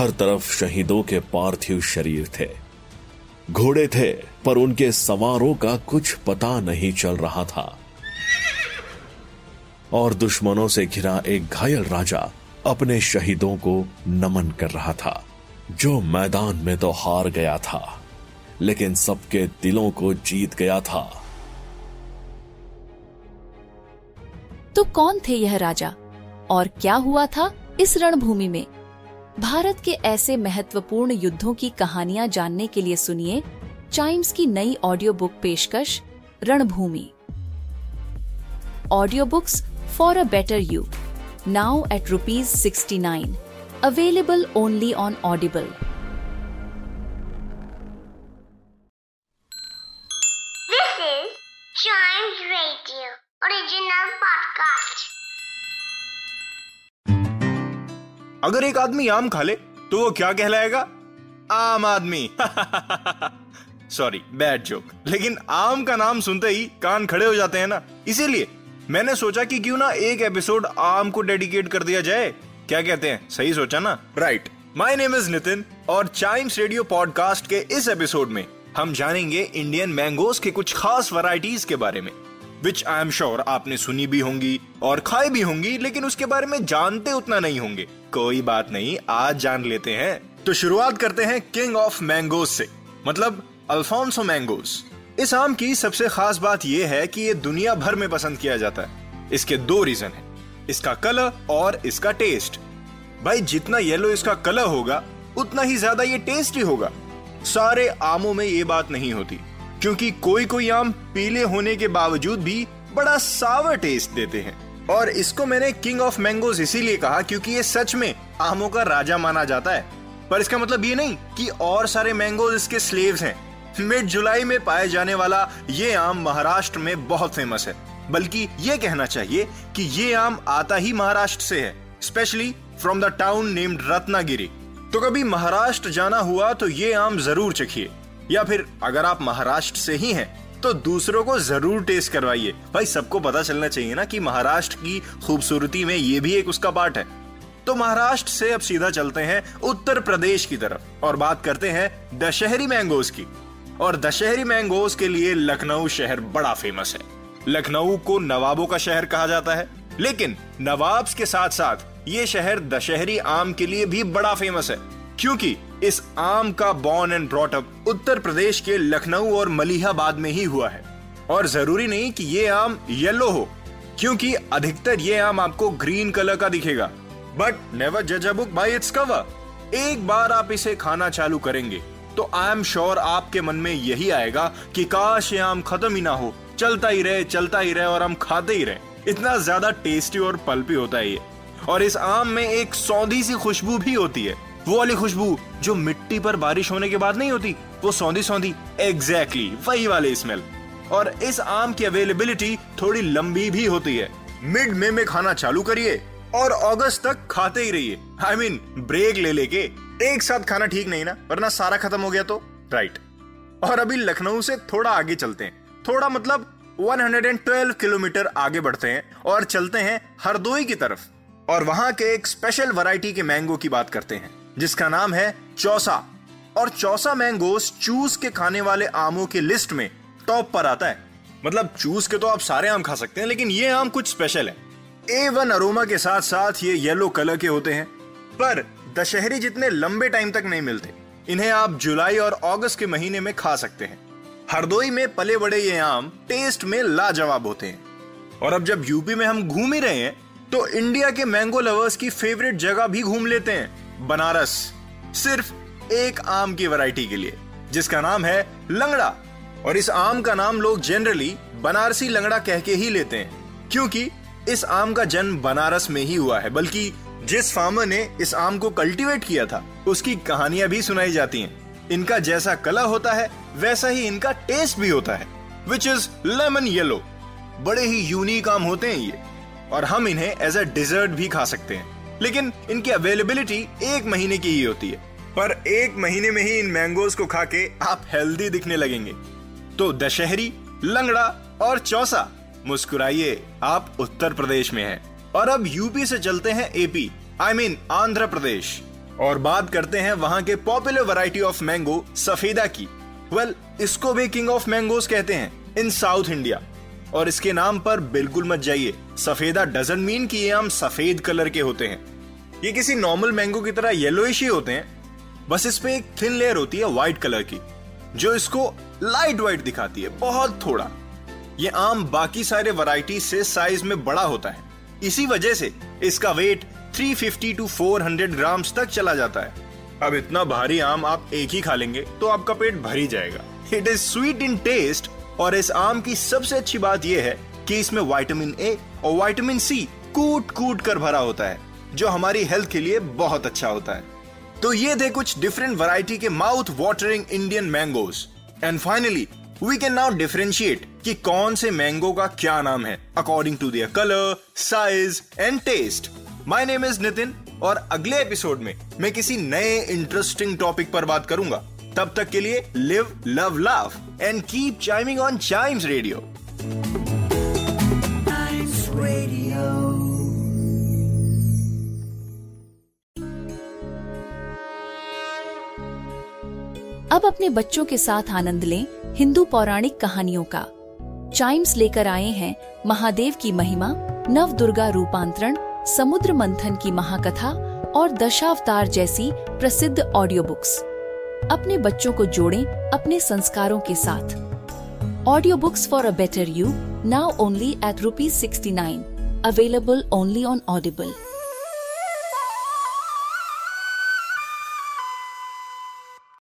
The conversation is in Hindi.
हर तरफ़ शहीदों के पार्थिव शरीर थे। घोड़े थे, पर उनके सवारों का कुछ पता नहीं चल रहा था। और दुश्मनों से घिरा एक घायल राजा अपने शहीदों को नमन कर रहा था, जो मैदान में तो हार गया था, लेकिन सबके दिलों को जीत गया था। तो कौन थे यह राजा? और क्या हुआ था इस रणभूमि में? भारत के ऐसे महत्वपूर्ण युद्धों की कहानियाँ जानने के लिए सुनिए चाइम्स की नई ऑडियो बुक पेशकश, Ranbhoomi. Audio books for a better you now at rupees sixty nine available only on Audible अगर एक आदमी आम खा ले तो वो क्या कहलाएगा? आम आदमी। सॉरी बैड जोक लेकिन आम का नाम सुनते ही कान खड़े हो जाते हैं ना। इसीलिए मैंने सोचा कि क्यों ना एक एपिसोड आम को डेडिकेट कर दिया जाए। क्या कहते हैं? सही सोचा ना? Right my name is Nitin और चाइम्स रेडियो पॉडकास्ट के इस एपिसोड में हम जानेंगे इंडियन मैंगोज के कुछ खास वैरायटीज के बारे में। विच आई एम श्योर आपने सुनी भी होंगी और खाई भी होंगी, लेकिन उसके बारे में जानते उतना नहीं होंगे। कोई बात नहीं, आज जान लेते हैं। तो शुरुआत करते हैं किंग ऑफ़ मैंगोज से मतलब अल्फोंसो मैंगोज इस आम की सबसे खास बात यह है कि ये दुनिया भर में पसंद किया जाता है। इसके दो रीजन है, इसका कलर और इसका टेस्ट भाई, जितना येलो इसका कलर होगा, उतना ही ज़्यादा ये टेस्टी होगा। सारे आमों में ये बात नहीं होती। क्योंकि कोई कोई आम पीले होने के बावजूद भी बड़ा सावर टेस्ट देते हैं। और इसको मैंने किंग ऑफ़ मैंगोज इसीलिए कहा क्योंकि ये सच में आमों का राजा माना जाता है। पर इसका मतलब ये नहीं कि और सारे मैंगोज इसके स्लेव्स हैं। मिड जुलाई में पाए जाने वाला ये आम महाराष्ट्र में बहुत फ़ेमस है। बल्कि ये कहना चाहिए कि ये आम आता ही महाराष्ट्र से है specially from the town named Ratnagiri तो कभी महाराष्ट्र जाना हुआ तो ये आम ज़रूर चखिए। या फिर अगर आप महाराष्ट्र से ही हैं तो दूसरों को ज़रूर टेस्ट करवाइए। भाई, सबको पता चलना चाहिए ना कि महाराष्ट्र की खूबसूरती में ये भी एक उसका पार्ट है। तो महाराष्ट्र से अब सीधा चलते हैं उत्तर प्रदेश की तरफ़ और बात करते हैं दशहरी मैंगोज की। और दशहरी मैंगोज के लिए लखनऊ शहर बड़ा फ़ेमस है। लखनऊ को नवाबों का शहर कहा जाता है। लेकिन नवाब्स के साथ साथ ये शहर दशहरी आम के लिए भी बड़ा फ़ेमस है। क्योंकि इस आम का born and brought up Uttar Pradesh के लखनऊ और मलिहाबाद में ही हुआ है। और ज़रूरी नहीं कि ये आम येलो हो, क्योंकि अधिकतर ये आम आपको ग्रीन कलर का दिखेगा। बट नेवर जज a book by its cover एक बार आप इसे खाना चालू करेंगे तो आई एम श्योर आपके मन में यही आएगा कि काश ये आम खत्म ही ना हो। चलता ही रहे, चलता ही रहे और हम खाते ही रहे। इतना ज़्यादा टेस्टी और पल्पी होता है ये। और इस आम में एक सौंधी सी खुशबू भी होती है। वो वाली खुशबू जो मिट्टी पर बारिश होने के बाद नहीं होती वो सौंधी सौंधी एग्जैक्टली exactly, वही वाले स्मेल और इस आम की अवेलेबिलिटी थोड़ी लंबी भी होती है। मिड मे में खाना चालू करिए और अगस्त तक खाते ही रहिए। आई मीन ब्रेक ले लेके एक साथ खाना ठीक नहीं ना वरना सारा खत्म हो गया तो। राइट और अभी लखनऊ से थोड़ा आगे चलते हैं। थोड़ा मतलब 112 किलोमीटर आगे बढ़ते हैं और चलते हैं हरदोई की तरफ़। और वहाँ के एक स्पेशल वैरायटी के मैंगो की बात करते हैं। जिसका नाम है चौसा। और चौसा मैंगोस चूस के खाने वाले आमों के लिस्ट में टॉप पर आता है। मतलब चूस के तो आप सारे आम खा सकते हैं, लेकिन ये आम कुछ स्पेशल है। ए वन अरोमा के साथ साथ ये येलो कलर के होते हैं। पर दशहरी जितने लंबे टाइम तक नहीं मिलते, इन्हें आप जुलाई और अगस्त के महीने में खा सकते हैं। हरदोई में पले बड़े ये आम टेस्ट में लाजवाब होते हैं। और अब जब यूपी में हम घूम ही रहे हैं तो इंडिया के मैंगो लवर्स की फेवरेट जगह भी घूम लेते हैं। बनारस सिर्फ़ एक आम की वैरायटी के लिए, जिसका नाम है लंगड़ा। और इस आम का नाम लोग जनरली बनारसी लंगड़ा कह के ही लेते हैं, क्योंकि इस आम का जन्म बनारस में ही हुआ है, बल्कि जिस फार्मर ने इस आम को कल्टीवेट किया था, उसकी कहानियाँ भी सुनाई जाती हैं। इनका जैसा कलर होता है, वैसा ही इनका टेस्ट भी होता है विच इज़ लेमन येलो बड़े ही यूनिक आम होते हैं ये, और हम इन्हें एज अ डिजर्ट भी खा सकते हैं। लेकिन इनकी अवेलेबिलिटी एक महीने की ही होती है। पर एक महीने में ही इन मैंगोज को खा के आप हेल्दी दिखने लगेंगे। तो दशहरी लंगड़ा और चौसा मुस्कुराइए। आप उत्तर प्रदेश में हैं। और अब यूपी से चलते हैं AP I mean Andhra Pradesh. और बात करते हैं वहाँ के पॉपुलर वैरायटी ऑफ़ मैंगो सफेदा की। वेल well, इसको भी किंग ऑफ़ मैंगोज कहते हैं इन साउथ इंडिया और इसके नाम पर बिल्कुल मत जाइए। सफेदा डजन मीन कि ये आम सफ़ेद कलर के होते हैं। ये किसी नॉर्मल मैंगो की तरह येलोइश ही होते हैं। बस इस पे एक थिन लेयर होती है व्हाइट कलर की, जो इसको लाइट व्हाइट दिखाती है, बहुत थोड़ा। ये आम बाकी सारे वैरायटी से साइज़ में बड़ा होता है। इसी वजह से इसका वेट 350 टू 400 ग्राम्स तक चला जाता है। अब इतना भारी आम आप एक ही खा लेंगे तो आपका पेट भर ही जाएगा। It is sweet in taste और इस आम की सबसे अच्छी बात यह है कि इसमें विटामिन ए और विटामिन सी कूट कूट कर भरा होता है। जो हमारी हेल्थ के लिए बहुत अच्छा होता है। तो ये थे कुछ डिफरेंट वैरायटी के mouth watering Indian mangoes and finally we can now differentiate कि कौन से मैंगो का क्या नाम है according to their colour size and taste my name is Nitin और अगले एपिसोड में मैं किसी नए इंटरेस्टिंग टॉपिक पर बात करूँगा। तब तक के लिए live love laugh and keep chiming on chimes radio अब अपने बच्चों के साथ आनंद लें हिंदू पौराणिक कहानियों का। चाइम्स लेकर आए हैं महादेव की महिमा नव दुर्गा रूपांतरण, समुद्र मंथन की महाकथा और दशावतार जैसी प्रसिद्ध ऑडियो बुक्स अपने बच्चों को जोड़ें अपने संस्कारों के साथ। Audio books for a better you now only at rupees sixty nine available only on Audible